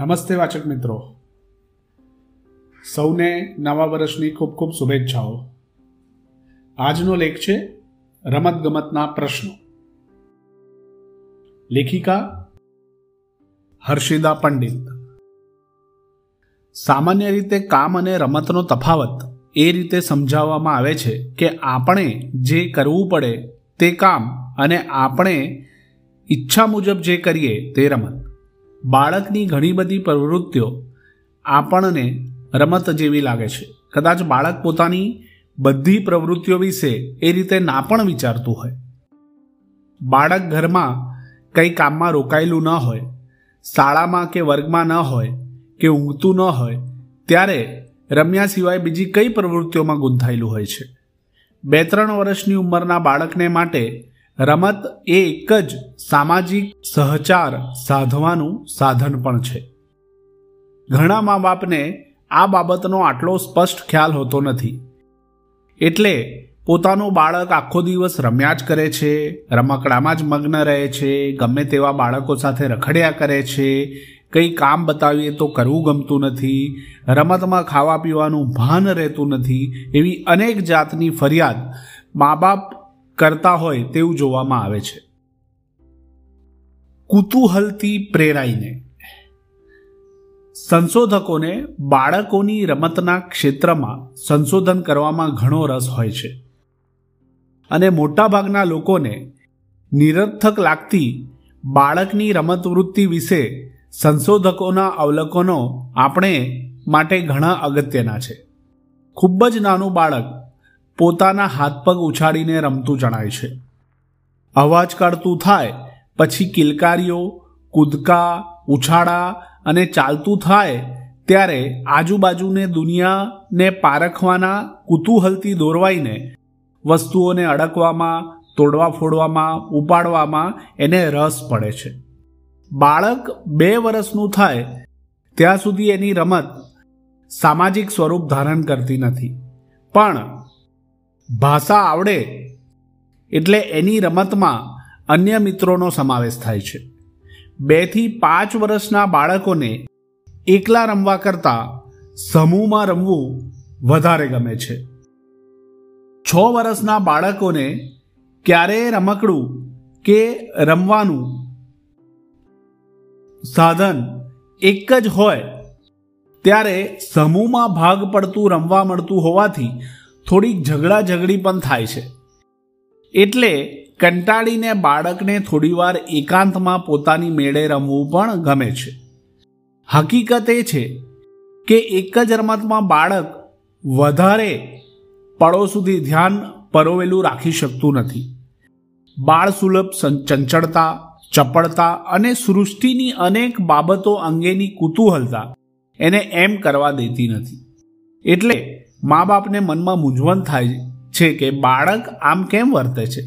નમસ્તે વાચક મિત્રો. સૌને નવા વર્ષની ખૂબ ખૂબ શુભેચ્છાઓ. આજનો લેખ છે રમતગમતના પ્રશ્નો. લેખિકા હર્ષિદા પંડિત. સામાન્ય રીતે કામ અને રમતનો તફાવત એ રીતે સમજાવવામાં આવે છે કે આપણે જે કરવું પડે તે કામ અને આપણે ઈચ્છા મુજબ જે કરીએ તે રમત. બાળકની ઘણી બધી પ્રવૃત્તિઓ આપણને રમત જેવી લાગે છે. કદાચ બાળક પોતાની બધી પ્રવૃત્તિઓ વિશે એ રીતે ના પણ વિચારતું હોય. બાળક ઘરમાં કંઈ કામમાં રોકાયેલું ન હોય, શાળામાં કે વર્ગમાં ન હોય કે ઊંઘતું ન હોય, ત્યારે રમ્યા સિવાય બીજી કઈ પ્રવૃત્તિઓમાં ગૂંથાયેલું હોય છે? બે ત્રણ વર્ષની ઉંમરના બાળકને માટે રમત એ એક જ સામાજિક સહચાર સાધવાનું સાધન પણ છે. ઘણા મા બાપને આ બાબતનો આટલો સ્પષ્ટ ખ્યાલ હોતો નથી. એટલે પોતાનું બાળક આખો દિવસ રમ્યા જ કરે છે, રમકડામાં જ મગ્ન રહે છે, ગમે તેવા બાળકો સાથે રખડ્યા કરે છે, કંઈ કામ બતાવીએ તો કરવું ગમતું નથી, રમતમાં ખાવા પીવાનું ભાન રહેતું નથી, એવી અનેક જાતની ફરિયાદ મા બાપ કરતા હોય તેવું જોવામાં આવે છે. કુતૂહલથી પ્રેરાઈને. સંશોધકોને બાળકોની રમતના ક્ષેત્રમાં સંશોધન કરવામાં ઘણો રસ હોય છે. અને મોટાભાગના લોકોને નિરર્થક લાગતી બાળકની રમતવૃત્તિ વિશે સંશોધકોના અવલોકનો આપણે માટે ઘણા અગત્યના છે. ખૂબ જ નાનું બાળક પોતાના હાથ પગ ઉછાળીને રમતું જણાય છે. અવાજ કાઢતું થાય, પછી કિલકારીઓ, કૂદકા, ઉછાળા અને ચાલતું થાય ત્યારે આજુબાજુને દુનિયાને પારખવાના કુતૂહલથી દોરવાઈને વસ્તુઓને અડકવામાં, તોડવા ફોડવામાં, ઉપાડવામાં એને રસ પડે છે. બાળક બે વર્ષનું થાય ત્યાં સુધી એની રમત સામાજિક સ્વરૂપ ધારણ કરતી નથી. પણ ભાષા આવડે એટલે એની રમતમાં અન્ય મિત્રોનો સમાવેશ થાય છે. બેથી પાંચ વર્ષના બાળકોને એકલા રમવા કરતાં સમૂહમાં રમવું વધારે ગમે છે. છ વર્ષના બાળકોને ક્યારેય રમકડું કે રમવાનું સાધન એક જ હોય, ત્યારે સમૂહમાં ભાગ પડતું રમવા મળતું હોવાથી થોડીક ઝઘડા ઝઘડી પણ થાય છે. એટલે કંટાળીને બાળકને થોડીવાર એકાંતમાં પોતાની મેળે રમવું પણ ગમે છે. હકીકત એ છે કે એક જ રમતમાં બાળક વધારે પળો સુધી ધ્યાન પરોવેલું રાખી શકતું નથી. બાળ સુલભ ચંચળતા, ચપળતા અને સૃષ્ટિની અનેક બાબતો અંગેની કુતૂહલતા એને એમ કરવા દેતી નથી. એટલે મા બાપને મનમાં મૂંઝવણ થાય છે કે બાળક આમ કેમ વર્તે છે?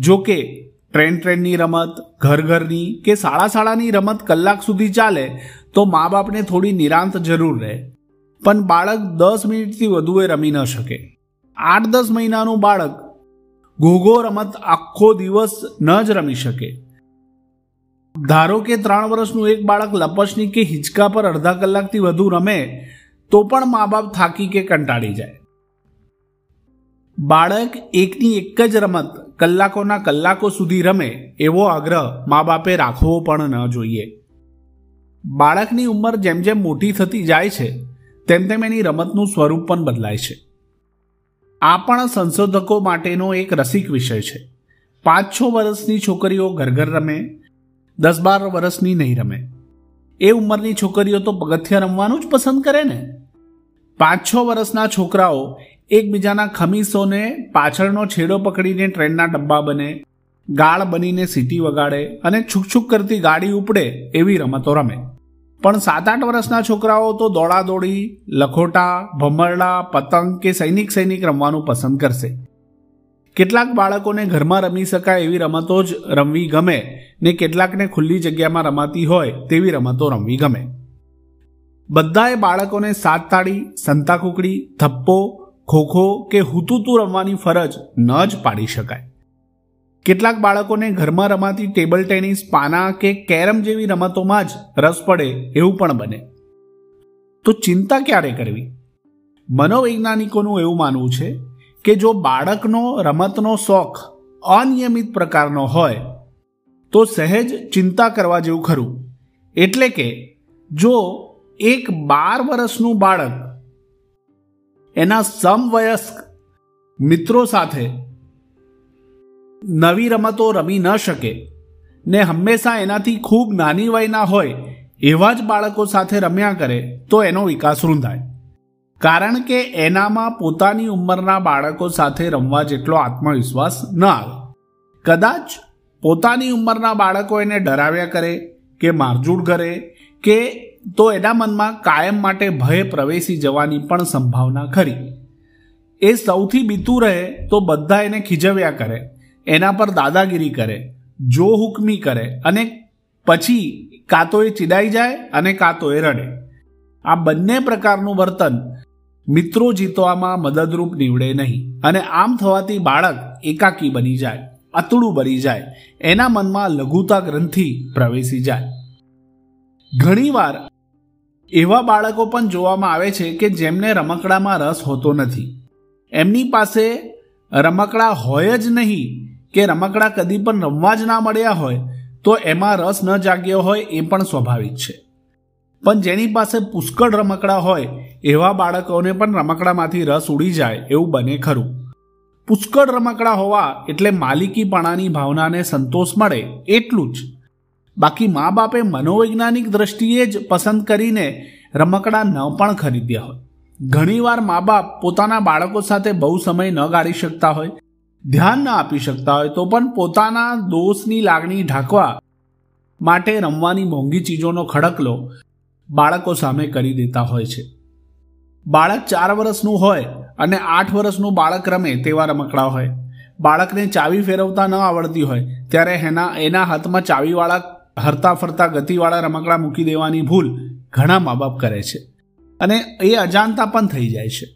જો કે, ટ્રેન ટ્રેનની રમત, ઘર ઘરની કે શાળા શાળાની રમત કલાક સુધી ચાલે, તો મા બાપને થોડી નિરાંત જરૂર રહે. પણ બાળક દસ મિનિટથી વધુ એ રમી ન શકે. આઠ દસ મહિનાનું બાળક ઘોઘો રમત આખો દિવસ ન જ રમી શકે. ધારો કે ત્રણ વર્ષનું એક બાળક લપસની કે હિંચકા પર અડધા કલાકથી વધુ રમે તો પણ મા બાપ થાકી કે કંટાળી જાય. બાળક એકની એક જ રમત કલાકોના કલાકો સુધી રમે એવો આગ્રહ મા બાપે રાખવો પણ ન જોઈએ. બાળકની ઉંમર જેમ જેમ મોટી થતી જાય છે, તેમ તેમ એની રમતનું સ્વરૂપ પણ બદલાય છે. આ પણ સંશોધકો માટેનો એક રસિક વિષય છે. પાંચ છ વર્ષની છોકરીઓ ઘર ઘર રમે દસ બાર વર્ષની નહીં રમે. એ ઉંમરની છોકરીઓ તો પગથિયા રમવાનું જ પસંદ કરે ને. પાંચ છ વર્ષના છોકરાઓ એકબીજાના ખમીસોને પાછળનો છેડો પકડીને ટ્રેનના ડબ્બા બને, ગાળ બનીને સીટી વગાડે અને છુકછુક કરતી ગાડી ઉપડે એવી રમતો રમે. પણ સાત આઠ વર્ષના છોકરાઓ તો દોડાદોડી, લખોટા, ભમરડા, પતંગ કે સૈનિક સૈનિક રમવાનું પસંદ કરશે. કેટલાક બાળકોને ઘરમાં રમી શકાય એવી રમતો જ રમવી ગમે ને કેટલાકને ખુલ્લી જગ્યામાં રમાતી હોય તેવી રમતો રમવી ગમે. બધાએ બાળકોને સાત તાળી, સંતાકુકડી થપ્પો ખોખો કે હુતુતુ રમવાની ફરજ ન જ પાડી શકાય. કેટલાક બાળકોને ઘરમાં રમાતી ટેબલ ટેનિસ, પાના કે કેરમ જેવી રમતોમાં જ રસ પડે એવું પણ બને. તો ચિંતા ક્યારે કરવી? મનોવૈજ્ઞાનિકોનું એવું માનવું છે કે જો બાળકનો રમતનો શોખ અનિયમિત પ્રકારનો હોય, તો સહેજ ચિંતા કરવા જેવું ખરું. એટલે કે, જો એક બાર વર્ષનું બાળક એના સમવયસ્ક મિત્રો સાથે નવી રમતો રમી ન શકે ને હંમેશા એનાથી ખૂબ નાની વયના હોય એવા જ બાળકો સાથે રમ્યા કરે, તો એનો વિકાસ રૂંધાય. કારણ કે એનામાં પોતાની ઉંમરના બાળકો સાથે રમવા જેટલો આત્મવિશ્વાસ ન આવે. કદાચ પોતાની ઉંમરના બાળકો એને ડરાવ્યા કરે કે મારઝૂડ કરે કે તો એના મનમાં કાયમ માટે ભય પ્રવેશી જવાની પણ સંભાવના ખરી. એ સૌથી બીતું રહે તો બધા એને ખીજવ્યા કરે, એના પર દાદાગીરી કરે, જો હુકમી કરે અને પછી કાં તો એ ચીડાઈ જાય અને કાં તો એ રડે. આ બંને પ્રકારનું વર્તન મિત્રો જીતવામાં મદદરૂપ નીવડે નહીં. અને આમ થવાથી બાળક એકાકી બની જાય અતડું બની જાય, એના મનમાં લઘુતા ગ્રંથિ પ્રવેશી જાય. ઘણીવાર એવા બાળકો પણ જોવામાં આવે છે કે જેમને રમકડામાં રસ હોતો નથી. એમની પાસે રમકડા હોય જ નહીં કે રમકડા કદી પણ રમવા જ ના મળ્યા હોય, તો એમાં રસ ન જાગ્યો હોય એ પણ સ્વાભાવિક છે. પણ જેની પાસે પુષ્કળ રમકડા હોય, એવા બાળકોને પણ રમકડામાંથી રસ ઉડી જાય એવું બને ખરું. પુષ્કળ રમકડા હોવા એટલે માલિકીપણાની ભાવનાને સંતોષ મળે એટલું જ. બાકી મા બાપે મનોવૈજ્ઞાનિક દ્રષ્ટિએ જ પસંદ કરીને રમકડા ન પણ ખરીદ્યા હોય. ઘણીવાર મા બાપ પોતાના બાળકો સાથે બહુ સમય ન ગાળી શકતા હોય, ધ્યાન ન આપી શકતા હોય, તો પણ પોતાના દોષની લાગણી ઢાંકવા માટે રમવાની મોંઘી ચીજોનો ખડકલો બાળકો સામે કરી દેતા હોય છે. બાળક ચાર વર્ષનું હોય અને આઠ વર્ષનું બાળક રમે તેવા રમકડા હોય. બાળકને ચાવી ફેરવતા ન આવડતી હોય, ત્યારે એના એના હાથમાં ચાવીવાળા હરતા ફરતા ગતિવાળા રમકડા મૂકી દેવાની ભૂલ ઘણા મા બાપ કરે છે. અને એ અજાણતા પણ થઈ જાય છે.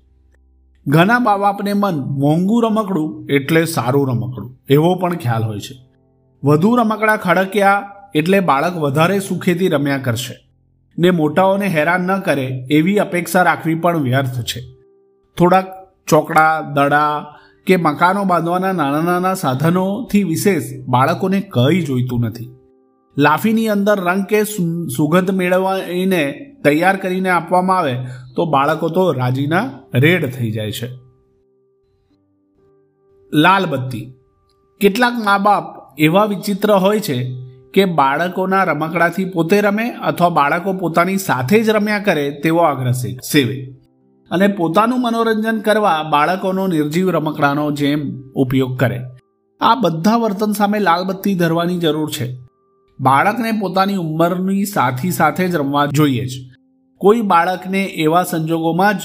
ઘણા મા બાપને મન મોંઘું રમકડું એટલે સારું રમકડું, એવો પણ ખ્યાલ હોય છે. વધુ રમકડા ખડક્યા એટલે બાળક વધારે સુખેથી રમ્યા કરશે. ને મોટાઓને હેરાન ન કરે એવી અપેક્ષા રાખવી પણ વ્યર્થ છે. થોડાક ચોકડા, દડા કે મકાનો બાંધવાના નાના નાના સાધનોથી વિશેષ બાળકોને કંઈ જોઈતું નથી. લાફીની અંદર રંગ કે સુગંધ મેળવીને તૈયાર કરીને આપવામાં આવે તો બાળકો તો રાજીના રેડ થઈ જાય છે. લાલ બત્તી કેટલાક મા બાપ એવા વિચિત્ર હોય છે કે બાળકોના રમકડાથી પોતે રમે અથવા બાળકો પોતાની સાથે જ રમ્યા કરે તેવો આગ્રહ સેવે. અને પોતાનું મનોરંજન કરવા બાળકોનો નિર્જીવ રમકડાનો જેમ ઉપયોગ કરે. આ બધા વર્તન સામે લાલબત્તી ધરવાની જરૂર છે. બાળકને પોતાની ઉંમરની સાથી સાથે જ રમવા જોઈએ જ. કોઈ બાળકને એવા સંજોગોમાં જ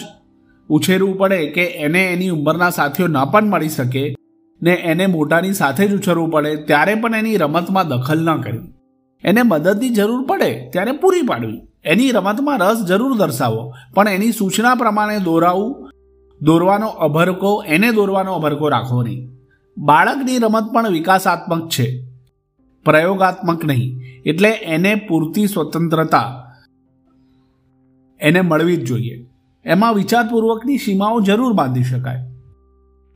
ઉછેરવું પડે કે એને એની ઉંમરના સાથીઓ ન પણ મળી શકે ને એને મોટાની સાથે જ ઉછરવું પડે, ત્યારે પણ એની રમતમાં દખલ ન કરવી એને મદદની જરૂર પડે, ત્યારે પૂરી પાડવી. એની રમતમાં રસ જરૂર દર્શાવો, પણ એની સૂચના પ્રમાણે દોરાવું, દોરવાનો અભરકો, એને દોરવાનો અભરકો રાખવો નહીં. બાળકની રમત પણ વિકાસાત્મક છે. પ્રયોગાત્મક નહીં, એટલે એને પૂરતી સ્વતંત્રતા એને મળવી જ જોઈએ. એમાં વિચારપૂર્વકની સીમાઓ જરૂર બાંધી શકાય.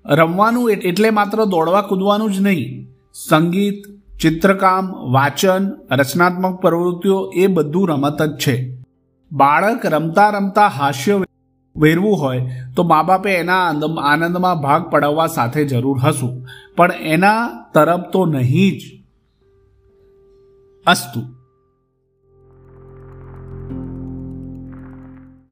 રમવાનું એટલે માત્ર દોડવા કૂદવાનું જ નહીં. સંગીત, ચિત્રકામ, વાચન, રચનાત્મક પ્રવૃત્તિઓ એ બધું રમત જ છે. બાળક રમતા રમતા હાસ્ય વેરવું હોય તો મા બાપે એના આનંદમાં ભાગ પડાવવા સાથે જરૂર હશું પણ એના તરફ તો નહીં જ અસ્તુ.